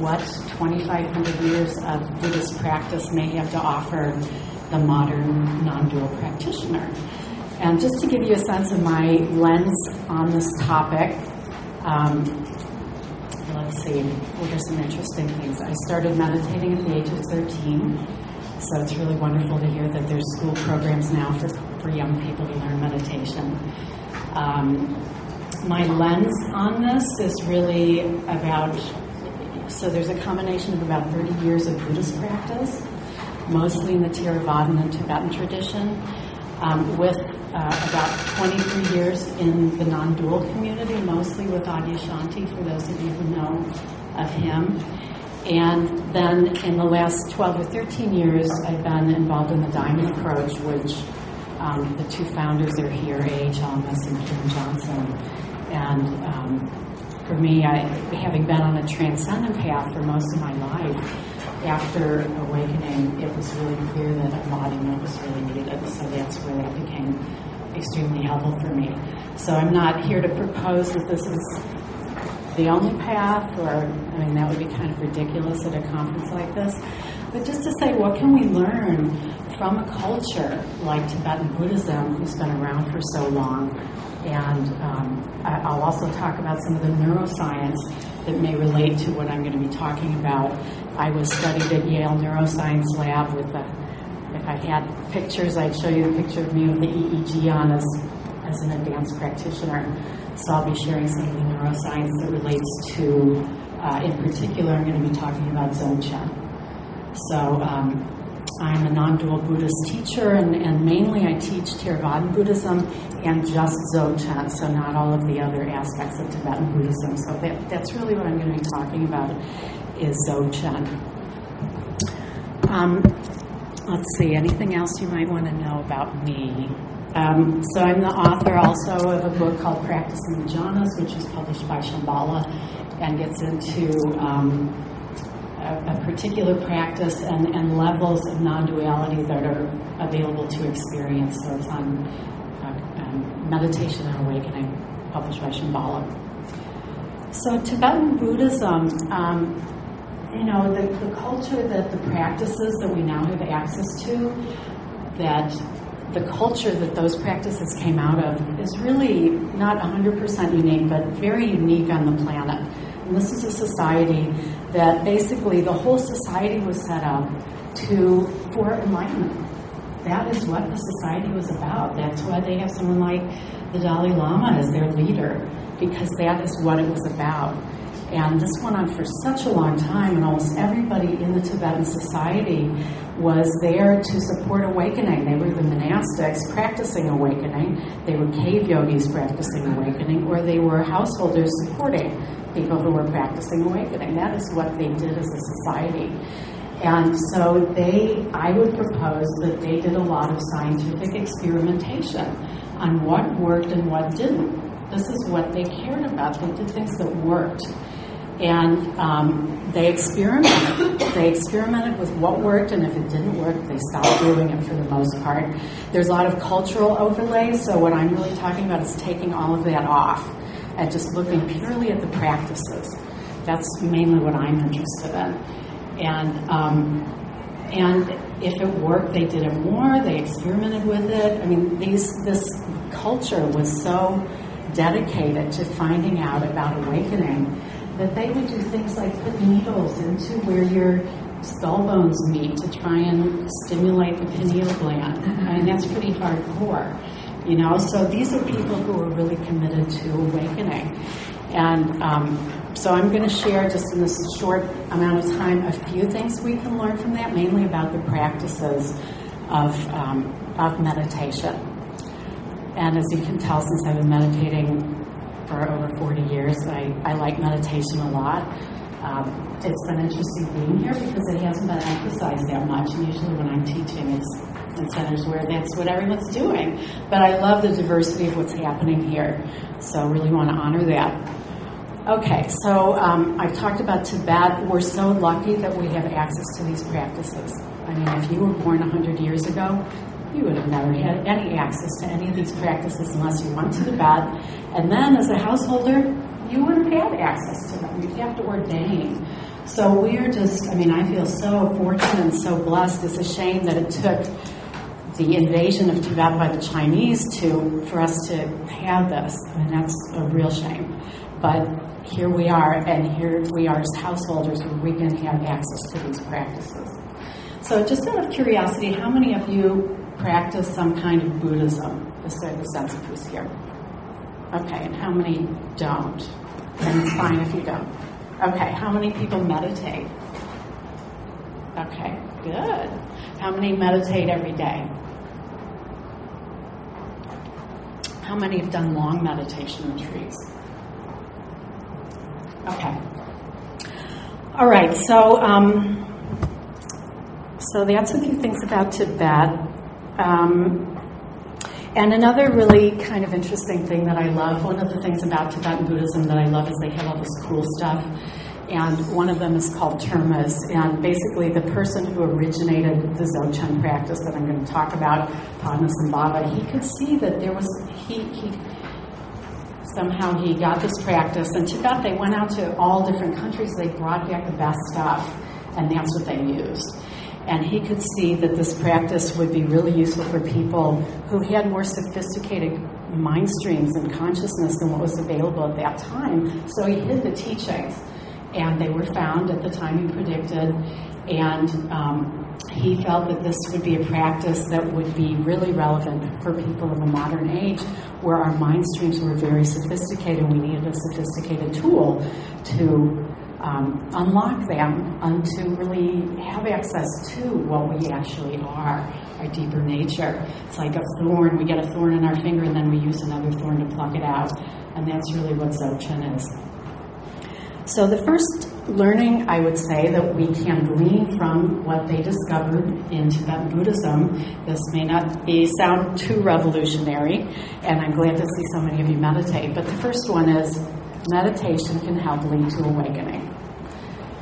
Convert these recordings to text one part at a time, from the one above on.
what 2,500 years of Buddhist practice may have to offer the modern non dual practitioner. And just to give you a sense of my lens on this topic, um, let's see, what are some interesting things? I started meditating at the age of 13, so it's really wonderful to hear that there's school programs now for, for young people to learn meditation. Um, my lens on this is really about so there's a combination of about 30 years of Buddhist practice, mostly in the Theravadan and Tibetan tradition, um, with uh, about 23 years in the non-dual community, mostly with Adyashanti, for those of you who know of him. And then in the last 12 or 13 years, I've been involved in the Diamond Approach, which um, the two founders are here, A.H. Almaas and Kim Johnson. And um, for me, I, having been on a transcendent path for most of my life, after awakening, it was really clear that embodiment was really needed. So that's where that became extremely helpful for me. So I'm not here to propose that this is the only path, or I mean, that would be kind of ridiculous at a conference like this. But just to say, what can we learn from a culture like Tibetan Buddhism, who's been around for so long, and um, I'll also talk about some of the neuroscience that may relate to what I'm going to be talking about. I was studied at Yale Neuroscience Lab with the, if I had pictures, I'd show you a picture of me with the EEG on as, as an advanced practitioner. So I'll be sharing some of the neuroscience that relates to, uh, in particular, I'm going to be talking about Dzogchen. So um, I'm a non-dual Buddhist teacher, and, and mainly I teach Theravadan Buddhism and just Dzogchen, so not all of the other aspects of Tibetan Buddhism. So that, that's really what I'm going to be talking about is Dzogchen. Um, let's see, anything else you might want to know about me? Um, so I'm the author also of a book called Practicing the Jhanas, which was published by Shambhala and gets into um, a, a particular practice and, and levels of non-duality that are available to experience. So it's on uh, um, meditation and awakening, published by Shambhala. So Tibetan Buddhism, um, you know, the, the culture that the practices that we now have access to, that the culture that those practices came out of is really not 100% unique, but very unique on the planet. And this is a society that basically the whole society was set up to for enlightenment. That is what the society was about. That's why they have someone like the Dalai Lama as their leader, because that is what it was about. And this went on for such a long time, and almost everybody in the Tibetan society was there to support awakening. They were the monastics practicing awakening, they were cave yogis practicing awakening, or they were householders supporting people who were practicing awakening. That is what they did as a society. And so they, I would propose that they did a lot of scientific experimentation on what worked and what didn't. This is what they cared about. They did things that worked. And um, they experimented. they experimented with what worked, and if it didn't work, they stopped doing it for the most part. There's a lot of cultural overlays, so what I'm really talking about is taking all of that off and just looking purely at the practices. That's mainly what I'm interested in. And um, and if it worked, they did it more. They experimented with it. I mean, these this culture was so dedicated to finding out about awakening that they would do things like put needles into where your skull bones meet to try and stimulate the pineal gland. I mean, that's pretty hardcore. You know, so these are people who are really committed to awakening. And um, so I'm going to share just in this short amount of time a few things we can learn from that, mainly about the practices of, um, of meditation. And as you can tell, since I've been meditating for over 40 years, I, I like meditation a lot. Um, it's been interesting being here because it hasn't been emphasized that much. And usually when I'm teaching, it's in centers where that's what everyone's doing. But I love the diversity of what's happening here. So I really want to honor that. Okay, so um, I've talked about Tibet. We're so lucky that we have access to these practices. I mean, if you were born 100 years ago, you would have never had any access to any of these practices unless you went to Tibet. And then, as a householder, you wouldn't have access to them. You'd have to ordain. So we're just, I mean, I feel so fortunate and so blessed. It's a shame that it took the invasion of Tibet by the Chinese to for us to have this. and that's a real shame. But here we are, and here we are as householders where we can have access to these practices. So, just out of curiosity, how many of you practice some kind of Buddhism? A sense of who's here. Okay, and how many don't? And it's fine if you don't. Okay, how many people meditate? Okay, good. How many meditate every day? How many have done long meditation retreats? Okay. All right, so um, so that's a few things about Tibet. Um, and another really kind of interesting thing that I love, one of the things about Tibetan Buddhism that I love is they have all this cool stuff. And one of them is called termas. And basically, the person who originated the Dzogchen practice that I'm going to talk about, Padmasambhava, he could see that there was, he, he somehow he got this practice. In Tibet, they went out to all different countries, they brought back the best stuff, and that's what they used. And he could see that this practice would be really useful for people who had more sophisticated mind streams and consciousness than what was available at that time. So he hid the teachings, and they were found at the time he predicted. And um, he felt that this would be a practice that would be really relevant for people of a modern age where our mind streams were very sophisticated we needed a sophisticated tool to um, unlock them and to really have access to what we actually are, our deeper nature. It's like a thorn. We get a thorn in our finger and then we use another thorn to pluck it out. And that's really what Dzogchen is. So, the first learning I would say that we can glean from what they discovered in Tibetan Buddhism, this may not be sound too revolutionary, and I'm glad to see so many of you meditate, but the first one is meditation can help lead to awakening.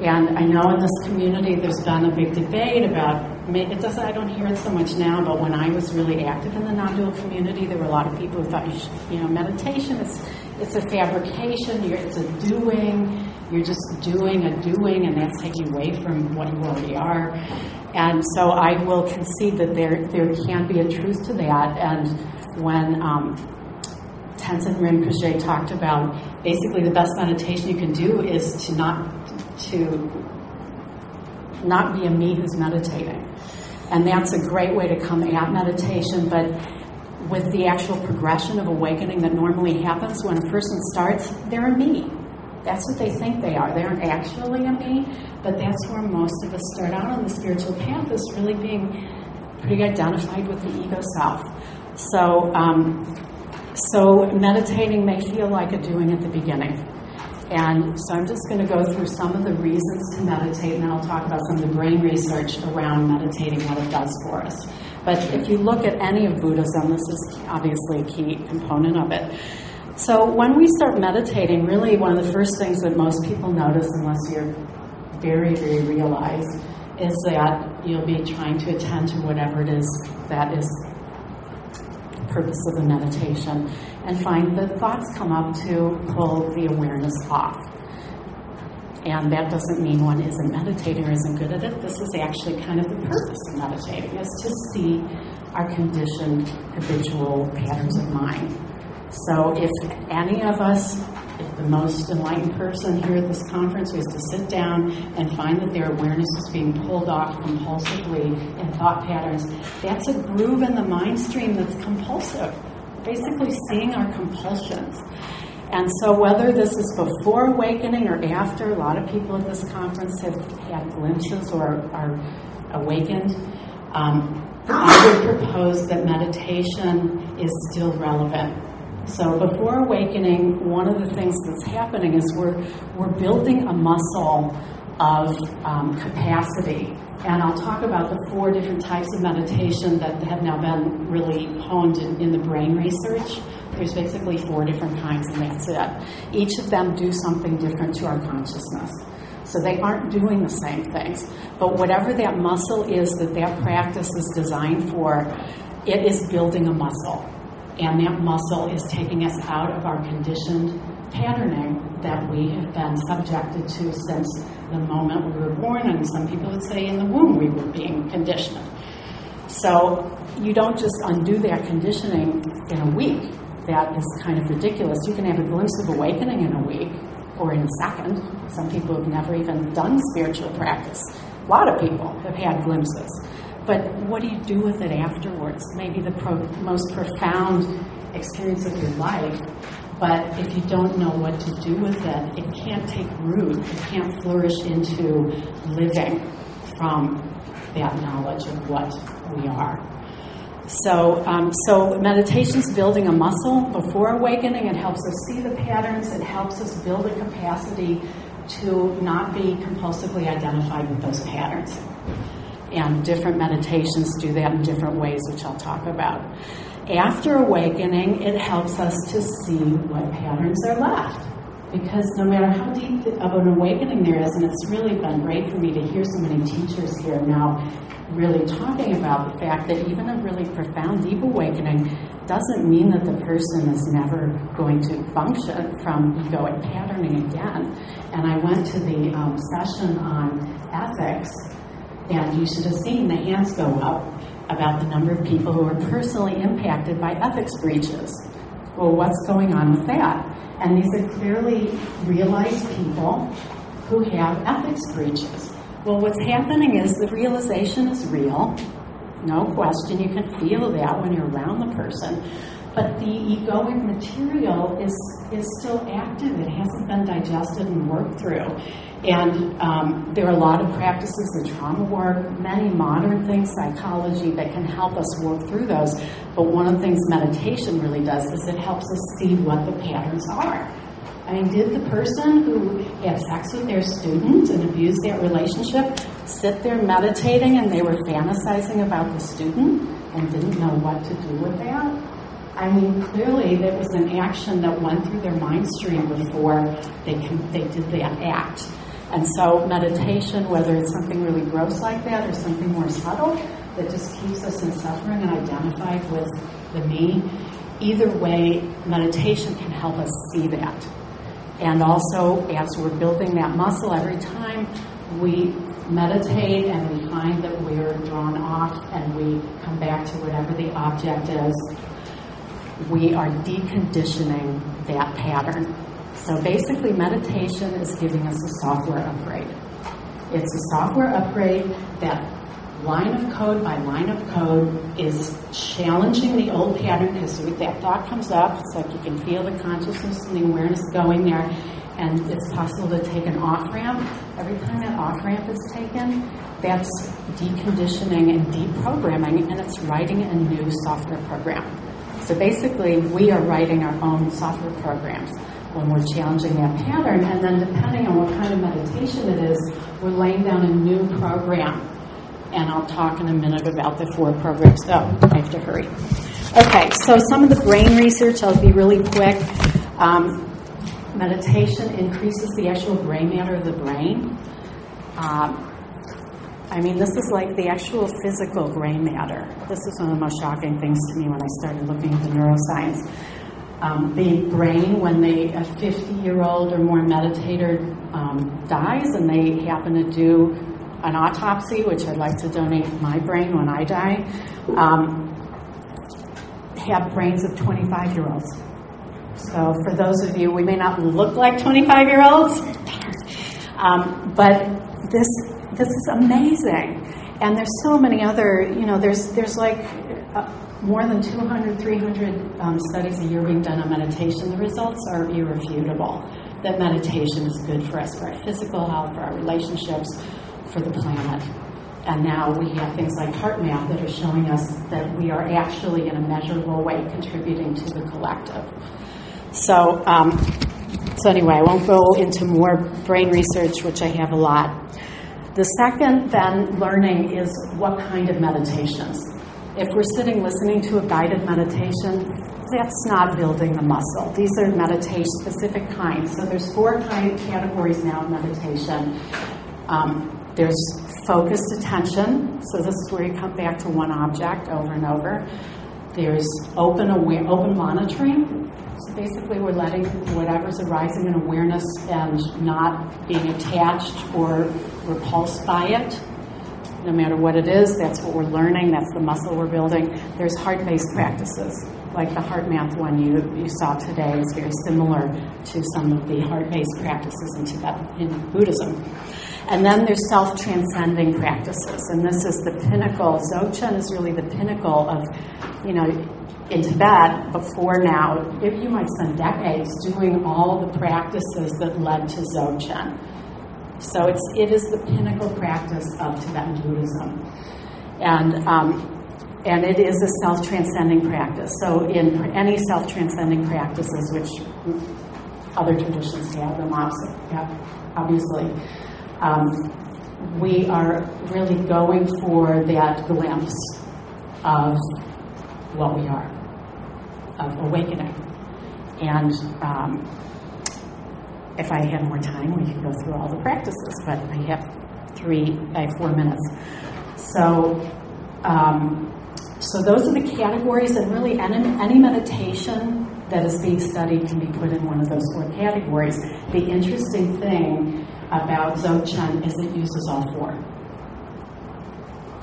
And I know in this community there's been a big debate about it doesn't I don't hear it so much now, but when I was really active in the non-dual community, there were a lot of people who thought you, should, you know meditation is it's a fabrication, it's a doing, you're just doing a doing, and that's taking away from what you already are. And so I will concede that there there can be a truth to that. And when um, Tenzin Rinpoche talked about basically the best meditation you can do is to not to not be a me who's meditating. And that's a great way to come at meditation, but with the actual progression of awakening that normally happens when a person starts, they're a me. That's what they think they are. They aren't actually a me, but that's where most of us start out on the spiritual path is really being pretty identified with the ego self. So, um, so meditating may feel like a doing at the beginning. And so I'm just going to go through some of the reasons to meditate, and then I'll talk about some of the brain research around meditating, what it does for us. But if you look at any of Buddhism, this is obviously a key component of it. So when we start meditating, really one of the first things that most people notice, unless you're very, very realized, is that you'll be trying to attend to whatever it is that is the purpose of the meditation and find that thoughts come up to pull the awareness off. And that doesn't mean one isn't meditating or isn't good at it. This is actually kind of the purpose of meditating, is to see our conditioned habitual patterns of mind. So if any of us, if the most enlightened person here at this conference was to sit down and find that their awareness is being pulled off compulsively in thought patterns, that's a groove in the mind stream that's compulsive basically seeing our compulsions. And so, whether this is before awakening or after, a lot of people at this conference have had glimpses or are awakened. Um, I would propose that meditation is still relevant. So, before awakening, one of the things that's happening is we're, we're building a muscle of um, capacity and I'll talk about the four different types of meditation that have now been really honed in, in, the brain research. There's basically four different kinds, and that's it. Each of them do something different to our consciousness. So they aren't doing the same things. But whatever that muscle is that that practice is designed for, it is building a muscle. And that muscle is taking us out of our conditioned patterning that we have been subjected to since the moment we were born, and some people would say in the womb we were being conditioned. So you don't just undo that conditioning in a week. That is kind of ridiculous. You can have a glimpse of awakening in a week or in a second. Some people have never even done spiritual practice. A lot of people have had glimpses. But what do you do with it afterwards? Maybe the pro- most profound experience of your life. But if you don't know what to do with it, it can't take root. It can't flourish into living from that knowledge of what we are. So, um, so meditation's building a muscle before awakening. It helps us see the patterns. It helps us build a capacity to not be compulsively identified with those patterns. And different meditations do that in different ways, which I'll talk about. After awakening, it helps us to see what patterns are left. Because no matter how deep of an awakening there is, and it's really been great for me to hear so many teachers here now really talking about the fact that even a really profound deep awakening doesn't mean that the person is never going to function from egoic patterning again. And I went to the um, session on ethics, and you should have seen the hands go up about the number of people who are personally impacted by ethics breaches. Well, what's going on with that? And these are clearly realized people who have ethics breaches. Well, what's happening is the realization is real. No question. You can feel that when you're around the person. But the egoic material is, is still active. It hasn't been digested and worked through. And um, there are a lot of practices, the trauma work, many modern things, psychology, that can help us work through those. But one of the things meditation really does is it helps us see what the patterns are. I mean, did the person who had sex with their student and abused that relationship sit there meditating and they were fantasizing about the student and didn't know what to do with that? I mean, clearly there was an action that went through their mind stream before they, can, they did that act. And so, meditation, whether it's something really gross like that or something more subtle that just keeps us in suffering and identified with the me, either way, meditation can help us see that. And also, as we're building that muscle, every time we meditate and we find that we're drawn off and we come back to whatever the object is, we are deconditioning that pattern. So basically, meditation is giving us a software upgrade. It's a software upgrade that line of code by line of code is challenging the old pattern because that thought comes up. It's like you can feel the consciousness and the awareness going there, and it's possible to take an off ramp. Every time that off ramp is taken, that's deconditioning and deprogramming, and it's writing a new software program. So basically, we are writing our own software programs when we're challenging that pattern, and then depending on what kind of meditation it is, we're laying down a new program and I'll talk in a minute about the four programs. Oh, I have to hurry. Okay, so some of the brain research, I'll be really quick. Um, meditation increases the actual gray matter of the brain. Um, I mean, this is like the actual physical gray matter. This is one of the most shocking things to me when I started looking at the neuroscience. Um, the brain, when they, a 50 year old or more meditator um, dies and they happen to do an autopsy, which I'd like to donate my brain when I die, um, have brains of 25 year olds. So, for those of you, we may not look like 25 year olds, um, but this, this is amazing. And there's so many other, you know, there's, there's like uh, more than 200, 300 um, studies a year being done on meditation. The results are irrefutable that meditation is good for us, for our physical health, for our relationships, for the planet. And now we have things like HeartMath that are showing us that we are actually, in a measurable way, contributing to the collective. So, um, so anyway, I won't go into more brain research, which I have a lot. The second, then, learning is what kind of meditations. If we're sitting listening to a guided meditation, that's not building the muscle. These are meditation specific kinds. So there's four kind categories now of meditation. Um, there's focused attention, so this is where you come back to one object over and over. There's open aware, open monitoring. So basically, we're letting whatever's arising in awareness and not being attached or repulsed by it. No matter what it is, that's what we're learning. That's the muscle we're building. There's heart-based practices, like the HeartMath one you, you saw today is very similar to some of the heart-based practices in Tibet in Buddhism. And then there's self transcending practices, and this is the pinnacle. Dzogchen is really the pinnacle of, you know, in Tibet before now, if you might spend decades doing all the practices that led to Dzogchen. So it's, it is the pinnacle practice of Tibetan Buddhism. And, um, and it is a self transcending practice. So, in any self transcending practices, which other traditions have them, obviously, um, we are really going for that glimpse of what we are, of awakening. And um, if I had more time, we could go through all the practices, but I have three, I have four minutes. So, um, so those are the categories, and really any, any meditation that is being studied can be put in one of those four categories. The interesting thing about Dzogchen is it uses all four.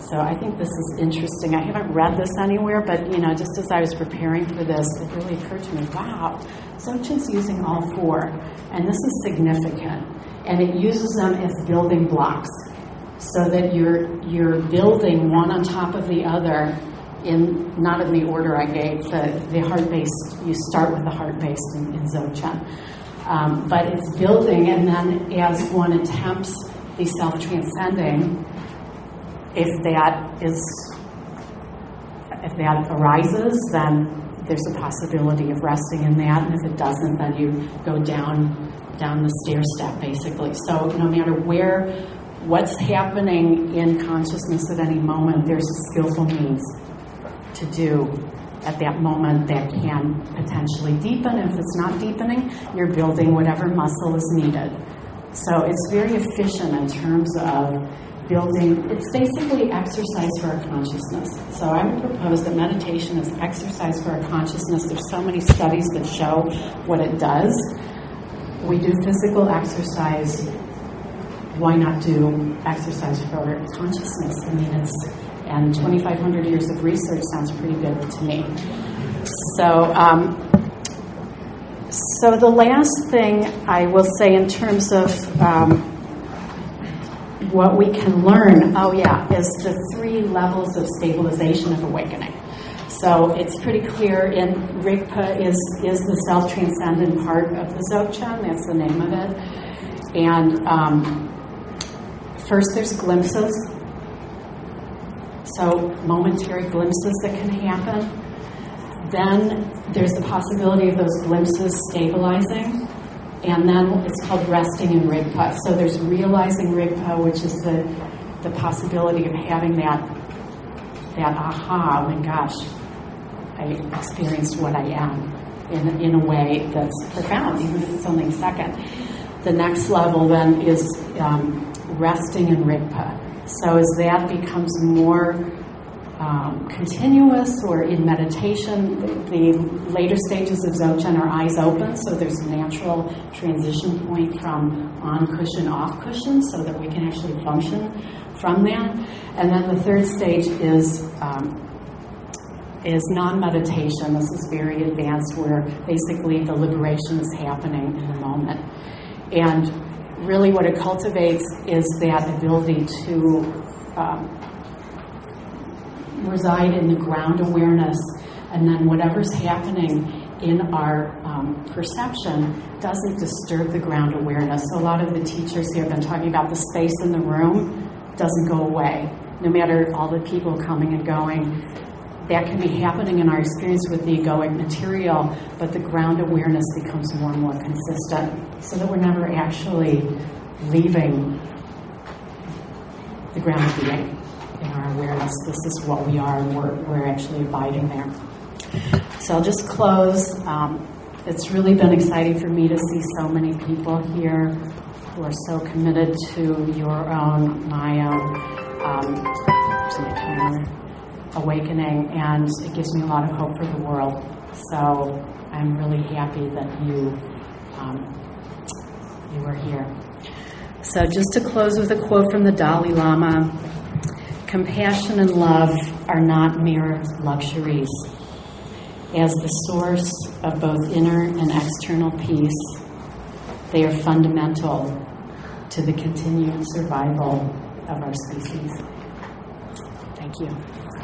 So I think this is interesting. I haven't read this anywhere, but you know, just as I was preparing for this, it really occurred to me, wow, Dzogchen's using all four, and this is significant. And it uses them as building blocks, so that you're you're building one on top of the other in not in the order I gave. The the heart based you start with the heart based in, in Dzogchen. Um, but it's building, and then as one attempts the self transcending, if that is if that arises, then there's a possibility of resting in that, and if it doesn't, then you go down down the stair step basically. So no matter where what's happening in consciousness at any moment, there's a skillful means to do at that moment that can potentially deepen. If it's not deepening, you're building whatever muscle is needed. So it's very efficient in terms of building, it's basically exercise for our consciousness. So I would propose that meditation is exercise for our consciousness. There's so many studies that show what it does. We do physical exercise. Why not do exercise for our consciousness? I mean, it's and 2,500 years of research sounds pretty good to me. So, um, so the last thing I will say in terms of um, what we can learn, oh yeah, is the three levels of stabilization of awakening. So it's pretty clear in Rigpa is, is the self transcendent part of the Dzogchen, that's the name of it. And um, first there's glimpses so, momentary glimpses that can happen. Then there's the possibility of those glimpses stabilizing. And then it's called resting in Rigpa. So, there's realizing Rigpa, which is the, the possibility of having that, that aha, my gosh, I experienced what I am in, in a way that's profound, even if it's only a second. The next level then is um, resting in Rigpa. So as that becomes more um, continuous or in meditation, the, later stages of Dzogchen are eyes open, so there's a natural transition point from on cushion, off cushion, so that we can actually function from that. And then the third stage is um, is non-meditation. This is very advanced, where basically the liberation is happening in the moment. And really what it cultivates is that ability to um, reside in the ground awareness, and then whatever's happening in our um, perception doesn't disturb the ground awareness. So, a lot of the teachers here have been talking about the space in the room doesn't go away. No matter all the people coming and going, that can be happening in our experience with the egoic material, but the ground awareness becomes more and more consistent so that we're never actually leaving the ground of being in our awareness. This is what we are, and we're, we're actually abiding there. So I'll just close. Um, it's really been exciting for me to see so many people here who are so committed to your own, my own. Um, awakening, and it gives me a lot of hope for the world. So I'm really happy that you um, you were here. So just to close with a quote from the Dalai Lama: "Compassion and love are not mere luxuries." As the source of both inner and external peace, they are fundamental to the continued survival of our species. Thank you.